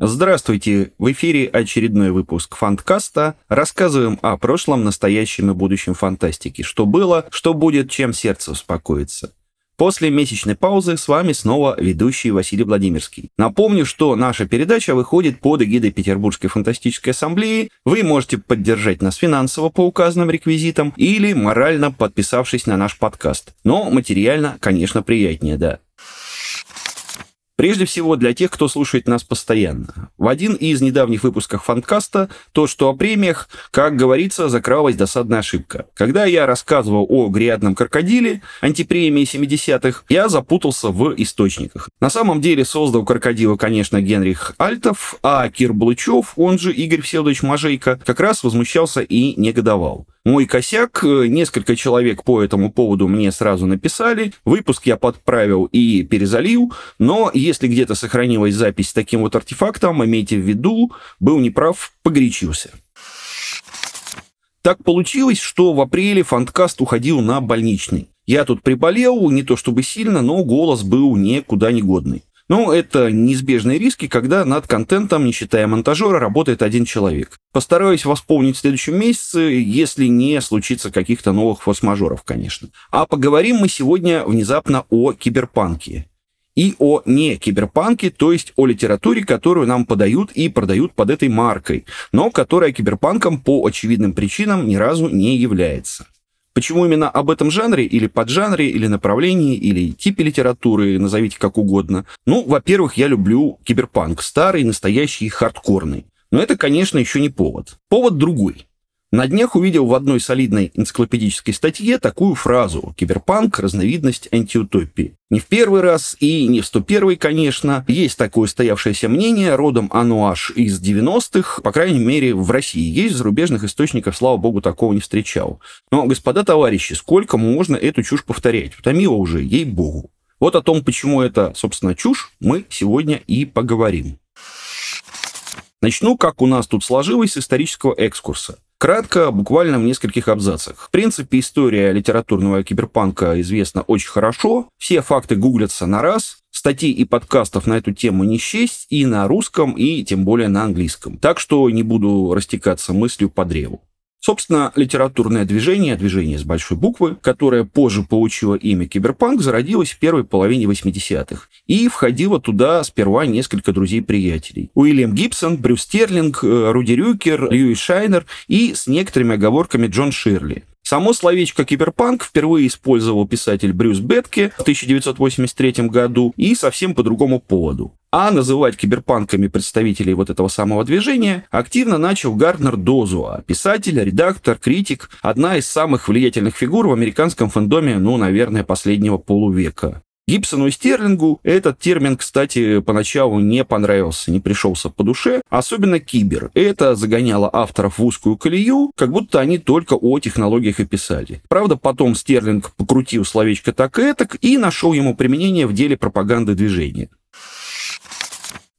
Здравствуйте! В эфире очередной выпуск Фанткаста. Рассказываем о прошлом, настоящем и будущем фантастики. Что было, что будет, чем сердце успокоится. После месячной паузы с вами снова ведущий Василий Владимирский. Напомню, что наша передача выходит под эгидой Петербургской фантастической ассамблеи. Вы можете поддержать нас финансово по указанным реквизитам или морально подписавшись на наш подкаст. Но материально, конечно, приятнее, да. Прежде всего для тех, кто слушает нас постоянно. В один из недавних выпусков фанкаста то, что о премиях, как говорится, закралась досадная ошибка. Когда я рассказывал о гриадном крокодиле, антипремии 70-х, я запутался в источниках. На самом деле создал крокодила, конечно, Генрих Альтов, а Кир Блычев, он же Игорь Всеволодович Мажейко, как раз возмущался и негодовал. Мой косяк, э, несколько человек по этому поводу мне сразу написали, выпуск я подправил и перезалил, но если где-то сохранилась запись с таким вот артефактом, имейте в виду, был неправ, погорячился. Так получилось, что в апреле фанткаст уходил на больничный. Я тут приболел, не то чтобы сильно, но голос был никуда не годный. Ну, это неизбежные риски, когда над контентом, не считая монтажера, работает один человек. Постараюсь восполнить в следующем месяце, если не случится каких-то новых форс-мажоров, конечно. А поговорим мы сегодня внезапно о киберпанке и о не киберпанке, то есть о литературе, которую нам подают и продают под этой маркой, но которая киберпанком по очевидным причинам ни разу не является. Почему именно об этом жанре или поджанре, или направлении, или типе литературы, назовите как угодно? Ну, во-первых, я люблю киберпанк, старый, настоящий хардкорный. Но это, конечно, еще не повод. Повод другой. На днях увидел в одной солидной энциклопедической статье такую фразу «Киберпанк – разновидность антиутопии». Не в первый раз и не в 101 конечно. Есть такое стоявшееся мнение, родом оно аж из 90-х, по крайней мере, в России. Есть зарубежных источников, слава богу, такого не встречал. Но, господа товарищи, сколько можно эту чушь повторять? Утомило уже, ей-богу. Вот о том, почему это, собственно, чушь, мы сегодня и поговорим. Начну, как у нас тут сложилось, с исторического экскурса. Кратко, буквально в нескольких абзацах. В принципе, история литературного киберпанка известна очень хорошо. Все факты гуглятся на раз. Статей и подкастов на эту тему не счесть и на русском, и тем более на английском. Так что не буду растекаться мыслью по древу. Собственно, литературное движение, движение с большой буквы, которое позже получило имя киберпанк, зародилось в первой половине 80-х. И входило туда сперва несколько друзей-приятелей. Уильям Гибсон, Брюс Стерлинг, э, Руди Рюкер, Льюис Шайнер и с некоторыми оговорками Джон Ширли. Само словечко «киберпанк» впервые использовал писатель Брюс Бетке в 1983 году и совсем по другому поводу. А называть киберпанками представителей вот этого самого движения активно начал Гарднер Дозуа, писатель, редактор, критик, одна из самых влиятельных фигур в американском фэндоме, ну, наверное, последнего полувека. Гибсону и Стерлингу этот термин, кстати, поначалу не понравился, не пришелся по душе, особенно кибер. Это загоняло авторов в узкую колею, как будто они только о технологиях и писали. Правда, потом Стерлинг покрутил словечко так и этак и нашел ему применение в деле пропаганды движения.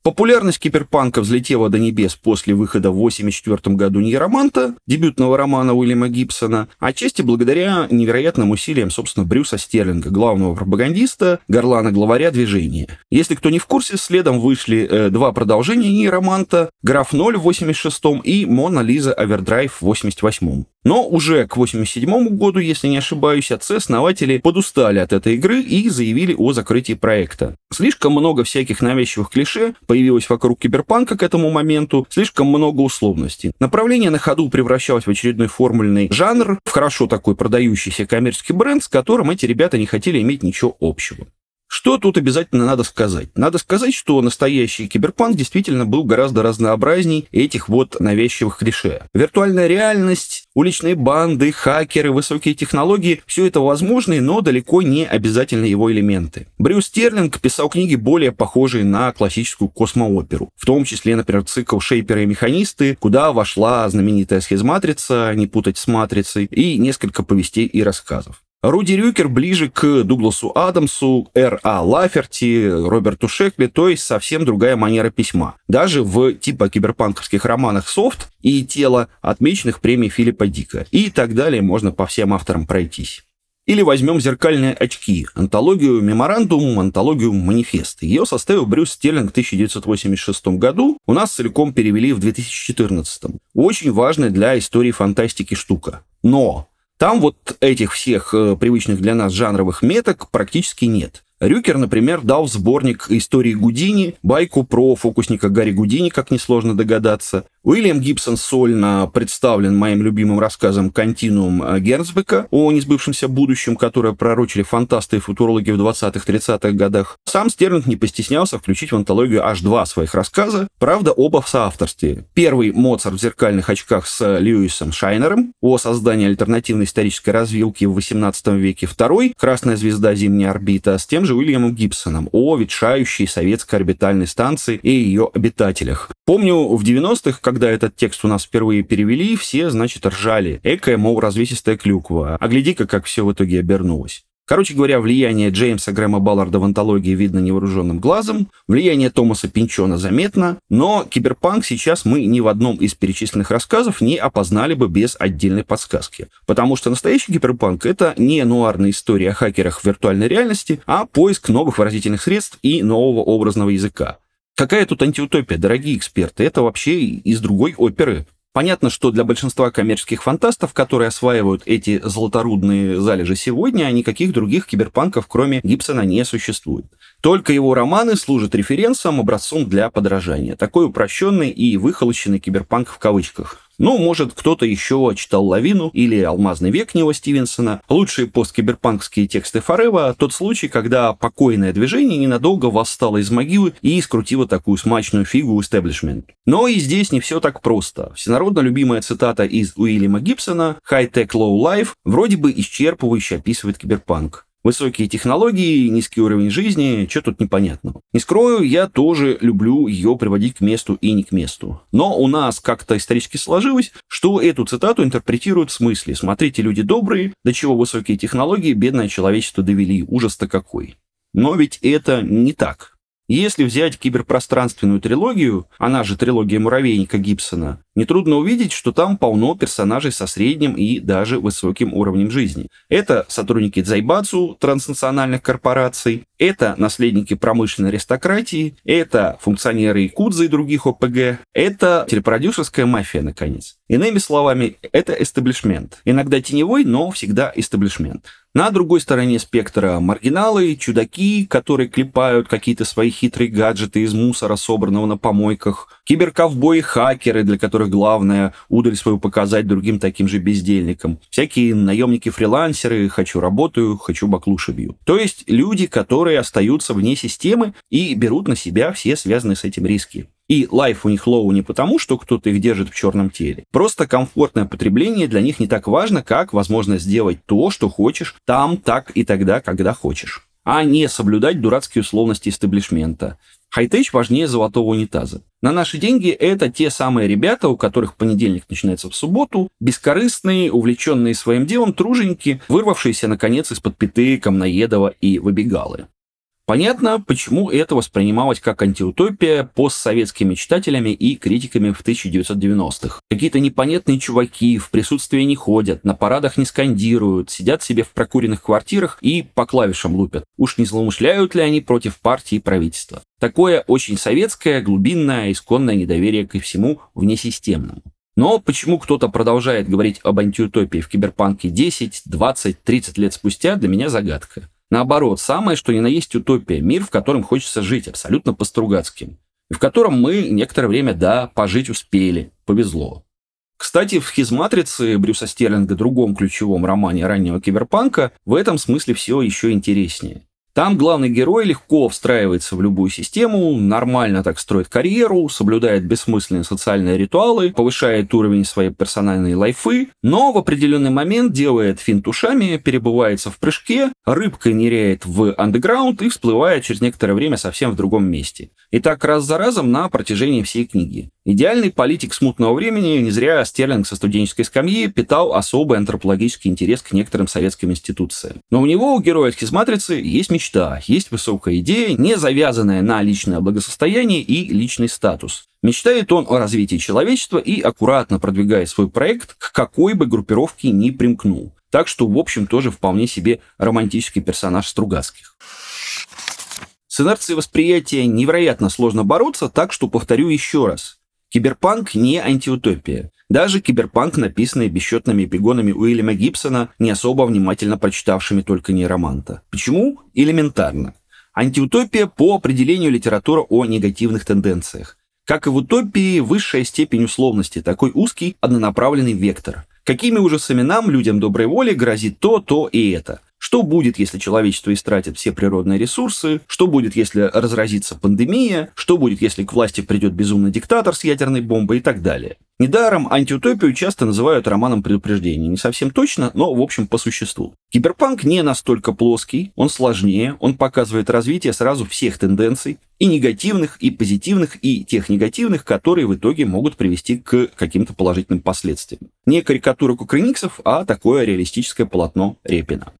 Популярность киберпанка взлетела до небес после выхода в 1984 году «Нейроманта», дебютного романа Уильяма Гибсона, отчасти благодаря невероятным усилиям, собственно, Брюса Стерлинга, главного пропагандиста, горлана-главаря движения. Если кто не в курсе, следом вышли э, два продолжения «Нейроманта», «Граф 0» в 86-м и «Мона Лиза Овердрайв» в 88-м. Но уже к 1987 году, если не ошибаюсь, отцы-основатели подустали от этой игры и заявили о закрытии проекта. Слишком много всяких навязчивых клише появилось вокруг киберпанка к этому моменту, слишком много условностей. Направление на ходу превращалось в очередной формульный жанр, в хорошо такой продающийся коммерческий бренд, с которым эти ребята не хотели иметь ничего общего. Что тут обязательно надо сказать? Надо сказать, что настоящий киберпанк действительно был гораздо разнообразней этих вот навязчивых клише. Виртуальная реальность, уличные банды, хакеры, высокие технологии – все это возможные, но далеко не обязательно его элементы. Брюс Стерлинг писал книги более похожие на классическую космооперу, в том числе, например, цикл «Шейперы и механисты», куда вошла знаменитая схизматрица, не путать с матрицей, и несколько повестей и рассказов. Руди Рюкер ближе к Дугласу Адамсу, Р. А. Лаферти, Роберту Шекли, то есть совсем другая манера письма. Даже в типа киберпанковских романах «Софт» и «Тело», отмеченных премией Филиппа Дика. И так далее можно по всем авторам пройтись. Или возьмем «Зеркальные очки» — антологию «Меморандум», антологию «Манифест». Ее составил Брюс Стерлинг в 1986 году, у нас целиком перевели в 2014. Очень важная для истории фантастики штука. Но там вот этих всех э, привычных для нас жанровых меток практически нет. Рюкер, например, дал в сборник истории Гудини байку про фокусника Гарри Гудини, как несложно догадаться. Уильям Гибсон сольно представлен моим любимым рассказом «Континуум» Герцбека о несбывшемся будущем, которое пророчили фантасты и футурологи в 20-30-х годах. Сам Стерлинг не постеснялся включить в антологию аж два своих рассказа, правда, оба в соавторстве. Первый «Моцарт в зеркальных очках» с Льюисом Шайнером о создании альтернативной исторической развилки в XVIII веке. Второй «Красная звезда. Зимняя орбита» с тем же Уильямом Гибсоном о ветшающей советской орбитальной станции и ее обитателях. Помню, в 90-х, когда этот текст у нас впервые перевели, все, значит, ржали. Экая, мол, развесистая клюква. А гляди-ка, как все в итоге обернулось. Короче говоря, влияние Джеймса Грэма Балларда в антологии видно невооруженным глазом, влияние Томаса Пинчона заметно, но киберпанк сейчас мы ни в одном из перечисленных рассказов не опознали бы без отдельной подсказки. Потому что настоящий киберпанк — это не нуарная история о хакерах в виртуальной реальности, а поиск новых выразительных средств и нового образного языка. Какая тут антиутопия, дорогие эксперты? Это вообще из другой оперы. Понятно, что для большинства коммерческих фантастов, которые осваивают эти золоторудные залежи сегодня, никаких других киберпанков, кроме Гибсона, не существует. Только его романы служат референсом, образцом для подражания. Такой упрощенный и выхолощенный киберпанк в кавычках. Ну, может, кто-то еще читал «Лавину» или «Алмазный век» Нила Стивенсона. Лучшие посткиберпанкские тексты Форева — тот случай, когда покойное движение ненадолго восстало из могилы и скрутило такую смачную фигу истеблишмент. Но и здесь не все так просто. Всенародно любимая цитата из Уильяма Гибсона «High Tech Low Life» вроде бы исчерпывающе описывает киберпанк. Высокие технологии, низкий уровень жизни, что тут непонятного. Не скрою, я тоже люблю ее приводить к месту и не к месту. Но у нас как-то исторически сложилось, что эту цитату интерпретируют в смысле «смотрите, люди добрые, до чего высокие технологии бедное человечество довели, ужас-то какой». Но ведь это не так. Если взять киберпространственную трилогию, она же трилогия муравейника Гибсона, нетрудно увидеть, что там полно персонажей со средним и даже высоким уровнем жизни. Это сотрудники Дзайбацу, транснациональных корпораций, это наследники промышленной аристократии, это функционеры Якудзы и других ОПГ, это телепродюсерская мафия, наконец. Иными словами, это эстаблишмент. Иногда теневой, но всегда эстаблишмент. На другой стороне спектра маргиналы, чудаки, которые клепают какие-то свои хитрые гаджеты из мусора, собранного на помойках, киберковбои-хакеры, для которых главное удаль свою показать другим таким же бездельникам, всякие наемники-фрилансеры, хочу работаю, хочу баклуши бью. То есть люди, которые остаются вне системы и берут на себя все связанные с этим риски. И life у них low не потому, что кто-то их держит в черном теле. Просто комфортное потребление для них не так важно, как возможность сделать то, что хочешь, там, так и тогда, когда хочешь. А не соблюдать дурацкие условности истеблишмента. Хай-теч важнее золотого унитаза. На наши деньги это те самые ребята, у которых понедельник начинается в субботу, бескорыстные, увлеченные своим делом труженики, вырвавшиеся, наконец, из-под пяты Камноедова и Выбегалы. Понятно, почему это воспринималось как антиутопия постсоветскими читателями и критиками в 1990-х. Какие-то непонятные чуваки в присутствии не ходят, на парадах не скандируют, сидят себе в прокуренных квартирах и по клавишам лупят. Уж не злоумышляют ли они против партии и правительства? Такое очень советское, глубинное, исконное недоверие ко всему внесистемному. Но почему кто-то продолжает говорить об антиутопии в киберпанке 10, 20, 30 лет спустя, для меня загадка. Наоборот, самое, что ни на есть утопия, мир, в котором хочется жить, абсолютно по-стругацки. В котором мы некоторое время, да, пожить успели, повезло. Кстати, в «Хизматрице» Брюса Стерлинга, другом ключевом романе раннего киберпанка, в этом смысле все еще интереснее. Там главный герой легко встраивается в любую систему, нормально так строит карьеру, соблюдает бессмысленные социальные ритуалы, повышает уровень своей персональной лайфы, но в определенный момент делает финт ушами, перебывается в прыжке, рыбкой ныряет в андеграунд и всплывает через некоторое время совсем в другом месте. И так раз за разом на протяжении всей книги. Идеальный политик смутного времени, не зря Стерлинг со студенческой скамьи питал особый антропологический интерес к некоторым советским институциям. Но у него, у героя «Схизматрицы», есть мечта, есть высокая идея, не завязанная на личное благосостояние и личный статус. Мечтает он о развитии человечества и аккуратно продвигает свой проект к какой бы группировке ни примкнул. Так что, в общем, тоже вполне себе романтический персонаж Стругацких. С инерцией восприятия невероятно сложно бороться, так что повторю еще раз. Киберпанк не антиутопия. Даже киберпанк, написанный бесчетными эпигонами Уильяма Гибсона, не особо внимательно прочитавшими только нейроманта. Почему? Элементарно. Антиутопия по определению литература о негативных тенденциях. Как и в утопии, высшая степень условности, такой узкий однонаправленный вектор. Какими ужасами нам, людям доброй воли, грозит то, то и это – что будет, если человечество истратит все природные ресурсы? Что будет, если разразится пандемия? Что будет, если к власти придет безумный диктатор с ядерной бомбой и так далее? Недаром антиутопию часто называют романом предупреждения. Не совсем точно, но, в общем, по существу. Киберпанк не настолько плоский, он сложнее, он показывает развитие сразу всех тенденций, и негативных, и позитивных, и тех негативных, которые в итоге могут привести к каким-то положительным последствиям. Не карикатура кукрыниксов, а такое реалистическое полотно Репина.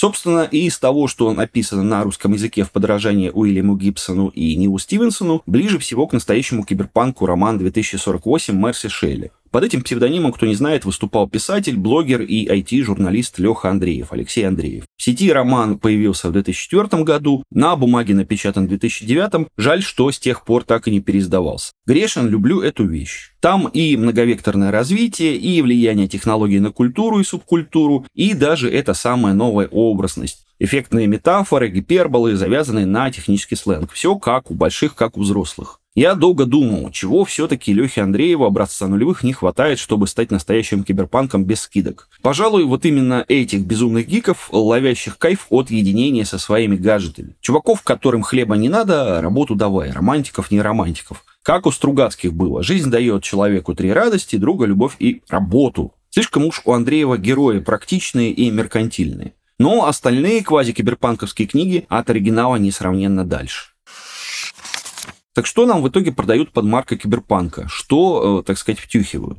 Собственно, и из того, что написано на русском языке в подражании Уильяму Гибсону и Нилу Стивенсону, ближе всего к настоящему киберпанку роман 2048 Мерси Шелли. Под этим псевдонимом, кто не знает, выступал писатель, блогер и IT-журналист Леха Андреев, Алексей Андреев. В сети роман появился в 2004 году, на бумаге напечатан в 2009, жаль, что с тех пор так и не переиздавался. Грешен, люблю эту вещь. Там и многовекторное развитие, и влияние технологий на культуру и субкультуру, и даже эта самая новая образность. Эффектные метафоры, гиперболы, завязанные на технический сленг. Все как у больших, как у взрослых. Я долго думал, чего все-таки Лехе Андрееву образца нулевых не хватает, чтобы стать настоящим киберпанком без скидок. Пожалуй, вот именно этих безумных гиков, ловящих кайф от единения со своими гаджетами. Чуваков, которым хлеба не надо, работу давай. Романтиков, не романтиков. Как у Стругацких было. Жизнь дает человеку три радости, друга, любовь и работу. Слишком уж у Андреева герои практичные и меркантильные. Но остальные квазикиберпанковские книги от оригинала несравненно дальше. Так что нам в итоге продают под маркой киберпанка? Что, э, так сказать, втюхивают?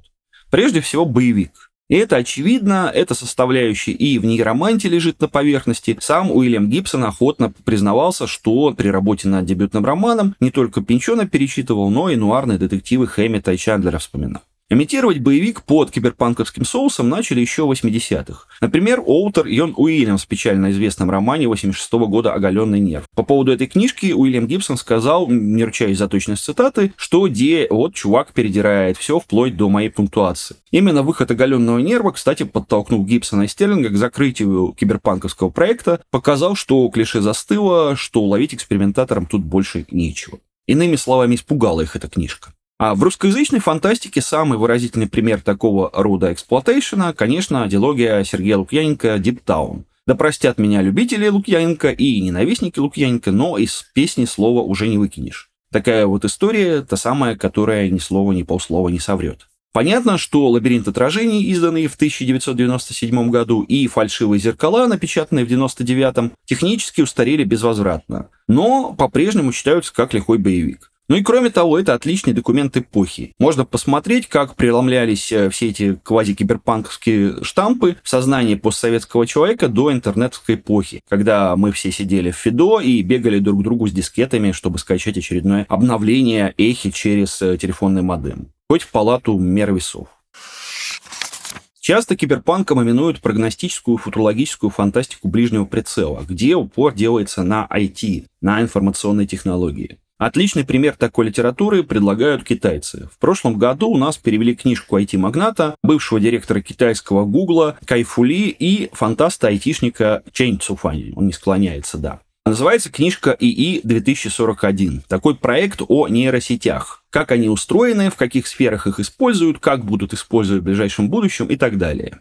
Прежде всего, боевик. И это очевидно, это составляющая и в нейроманте лежит на поверхности. Сам Уильям Гибсон охотно признавался, что при работе над дебютным романом не только Пинчона перечитывал, но и нуарные детективы Хэммета и Чандлера вспоминал. Имитировать боевик под киберпанковским соусом начали еще в 80-х. Например, Оутер Йон Уильямс в печально известном романе 86 -го года «Оголенный нерв». По поводу этой книжки Уильям Гибсон сказал, не ручаясь за точность цитаты, что где вот чувак передирает все вплоть до моей пунктуации. Именно выход «Оголенного нерва», кстати, подтолкнул Гибсона и Стерлинга к закрытию киберпанковского проекта, показал, что клише застыло, что уловить экспериментаторам тут больше нечего. Иными словами, испугала их эта книжка. А в русскоязычной фантастике самый выразительный пример такого рода эксплуатейшена, конечно, диалогия Сергея Лукьяненко «Deep Town». Да простят меня любители Лукьяненко и ненавистники Лукьяненко, но из песни слова уже не выкинешь. Такая вот история, та самая, которая ни слова, ни полслова не соврет. Понятно, что «Лабиринт отражений», изданный в 1997 году, и «Фальшивые зеркала», напечатанные в 1999, технически устарели безвозвратно, но по-прежнему считаются как лихой боевик. Ну и кроме того, это отличный документ эпохи. Можно посмотреть, как преломлялись э, все эти квазикиберпанковские штампы в сознании постсоветского человека до интернетской эпохи, когда мы все сидели в Фидо и бегали друг к другу с дискетами, чтобы скачать очередное обновление эхи через э, телефонный модем. Хоть в палату мер весов. Часто киберпанком именуют прогностическую футурологическую фантастику ближнего прицела, где упор делается на IT, на информационные технологии. Отличный пример такой литературы предлагают китайцы. В прошлом году у нас перевели книжку IT-магната, бывшего директора китайского Гугла Кайфули и фантаста-айтишника Чэнь Цуфань. Он не склоняется, да. Называется книжка ИИ 2041. Такой проект о нейросетях. Как они устроены, в каких сферах их используют, как будут использовать в ближайшем будущем и так далее.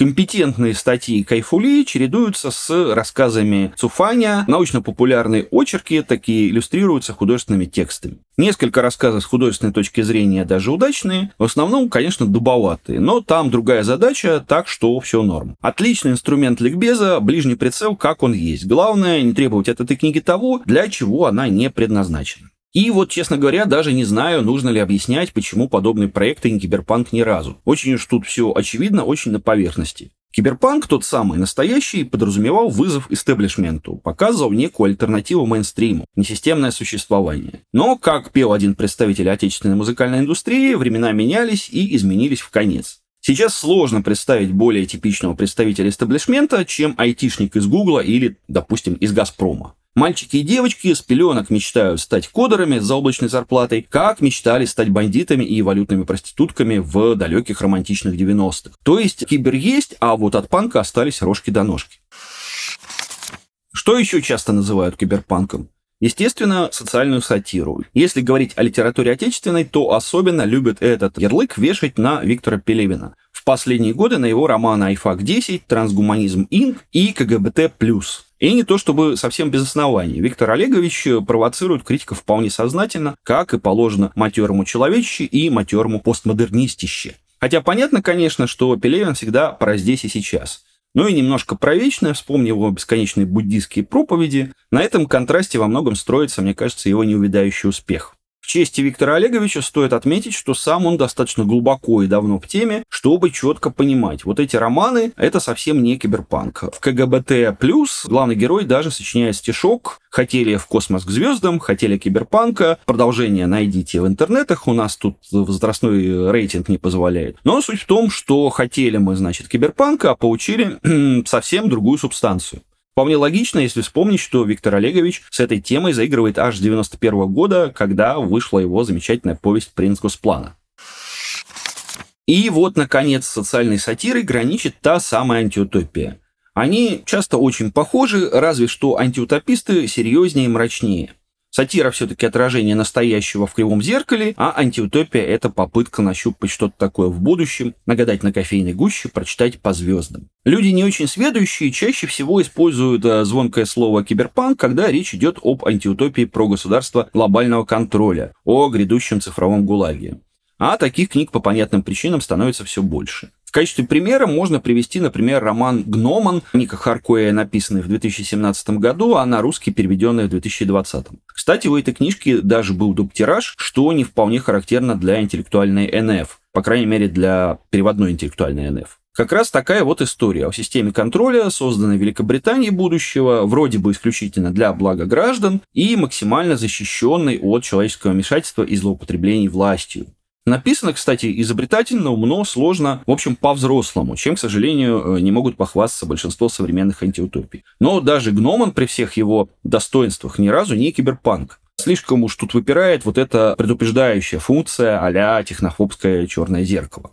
Компетентные статьи Кайфули чередуются с рассказами Цуфаня, научно-популярные очерки такие иллюстрируются художественными текстами. Несколько рассказов с художественной точки зрения даже удачные, в основном, конечно, дубоватые, но там другая задача, так что все норм. Отличный инструмент ликбеза, ближний прицел, как он есть. Главное, не требовать от этой книги того, для чего она не предназначена. И вот, честно говоря, даже не знаю, нужно ли объяснять, почему подобные проекты не киберпанк ни разу. Очень уж тут все очевидно, очень на поверхности. Киберпанк, тот самый настоящий, подразумевал вызов истеблишменту, показывал некую альтернативу мейнстриму, несистемное существование. Но, как пел один представитель отечественной музыкальной индустрии, времена менялись и изменились в конец. Сейчас сложно представить более типичного представителя эстаблишмента, чем айтишник из Гугла или, допустим, из Газпрома. Мальчики и девочки с пеленок мечтают стать кодерами с заоблачной зарплатой, как мечтали стать бандитами и валютными проститутками в далеких романтичных 90-х. То есть кибер есть, а вот от панка остались рожки до ножки. Что еще часто называют киберпанком? Естественно, социальную сатиру. Если говорить о литературе отечественной, то особенно любят этот ярлык вешать на Виктора Пелевина. В последние годы на его романы «Айфак-10», «Трансгуманизм Инк» и «КГБТ+.» И не то чтобы совсем без оснований. Виктор Олегович провоцирует критиков вполне сознательно, как и положено матерому человечище и матерому постмодернистище. Хотя понятно, конечно, что Пелевин всегда про здесь и сейчас – ну и немножко про вечное, вспомни его бесконечные буддийские проповеди. На этом контрасте во многом строится, мне кажется, его неувидающий успех чести Виктора Олеговича стоит отметить, что сам он достаточно глубоко и давно в теме, чтобы четко понимать, вот эти романы — это совсем не киберпанк. В КГБТ+, главный герой даже сочиняет стишок «Хотели в космос к звездам, хотели киберпанка, продолжение найдите в интернетах, у нас тут возрастной рейтинг не позволяет». Но суть в том, что хотели мы, значит, киберпанка, а получили совсем другую субстанцию. Вполне логично, если вспомнить, что Виктор Олегович с этой темой заигрывает аж с 91 года, когда вышла его замечательная повесть «Принц Госплана». И вот, наконец, социальной сатирой граничит та самая антиутопия. Они часто очень похожи, разве что антиутописты серьезнее и мрачнее. Сатира все-таки отражение настоящего в кривом зеркале, а антиутопия — это попытка нащупать что-то такое в будущем, нагадать на кофейной гуще, прочитать по звездам. Люди не очень сведущие чаще всего используют э, звонкое слово «киберпанк», когда речь идет об антиутопии про государство глобального контроля, о грядущем цифровом гулаге. А таких книг по понятным причинам становится все больше. В качестве примера можно привести, например, роман «Гноман» Ника Харкуэя, написанный в 2017 году, а на русский переведенный в 2020. Кстати, у этой книжки даже был дуб-тираж, что не вполне характерно для интеллектуальной НФ, по крайней мере, для переводной интеллектуальной НФ. Как раз такая вот история о системе контроля, созданной в Великобритании будущего, вроде бы исключительно для блага граждан и максимально защищенной от человеческого вмешательства и злоупотреблений властью. Написано, кстати, изобретательно, умно, сложно, в общем, по-взрослому, чем, к сожалению, э, не могут похвастаться большинство современных антиутопий. Но даже Гноман при всех его достоинствах ни разу не киберпанк. Слишком уж тут выпирает вот эта предупреждающая функция а технофобское черное зеркало.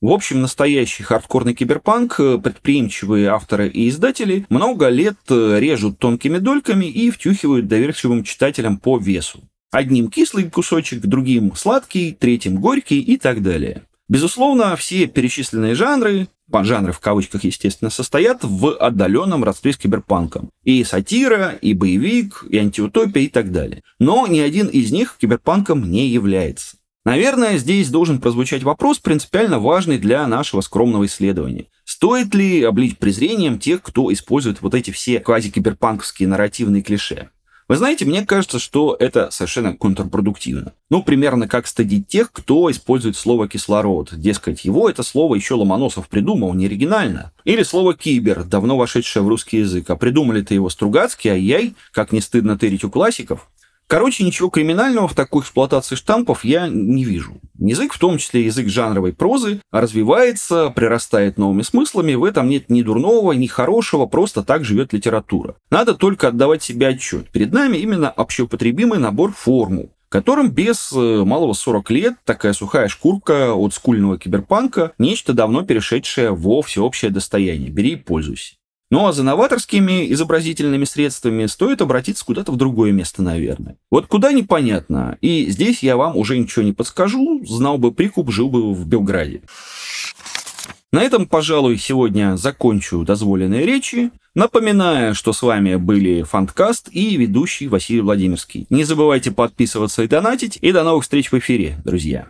В общем, настоящий хардкорный киберпанк, э, предприимчивые авторы и издатели много лет э, режут тонкими дольками и втюхивают доверчивым читателям по весу. Одним кислый кусочек, другим сладкий, третьим горький и так далее. Безусловно, все перечисленные жанры, жанры в кавычках, естественно, состоят в отдаленном родстве с киберпанком. И сатира, и боевик, и антиутопия и так далее. Но ни один из них киберпанком не является. Наверное, здесь должен прозвучать вопрос, принципиально важный для нашего скромного исследования. Стоит ли облить презрением тех, кто использует вот эти все квазикиберпанковские нарративные клише? Вы знаете, мне кажется, что это совершенно контрпродуктивно. Ну, примерно как стыдить тех, кто использует слово «кислород». Дескать, его это слово еще Ломоносов придумал, не оригинально. Или слово «кибер», давно вошедшее в русский язык. А придумали-то его Стругацкий, ай-яй, как не стыдно тырить у классиков. Короче, ничего криминального в такой эксплуатации штампов я не вижу. Язык, в том числе язык жанровой прозы, развивается, прирастает новыми смыслами, в этом нет ни дурного, ни хорошего, просто так живет литература. Надо только отдавать себе отчет. Перед нами именно общеупотребимый набор формул, которым без э, малого 40 лет такая сухая шкурка от скульного киберпанка, нечто давно перешедшее во всеобщее достояние. Бери и пользуйся. Ну а за новаторскими изобразительными средствами стоит обратиться куда-то в другое место, наверное. Вот куда непонятно. И здесь я вам уже ничего не подскажу. Знал бы прикуп, жил бы в Белграде. На этом, пожалуй, сегодня закончу дозволенные речи. Напоминаю, что с вами были Фанткаст и ведущий Василий Владимирский. Не забывайте подписываться и донатить. И до новых встреч в эфире, друзья.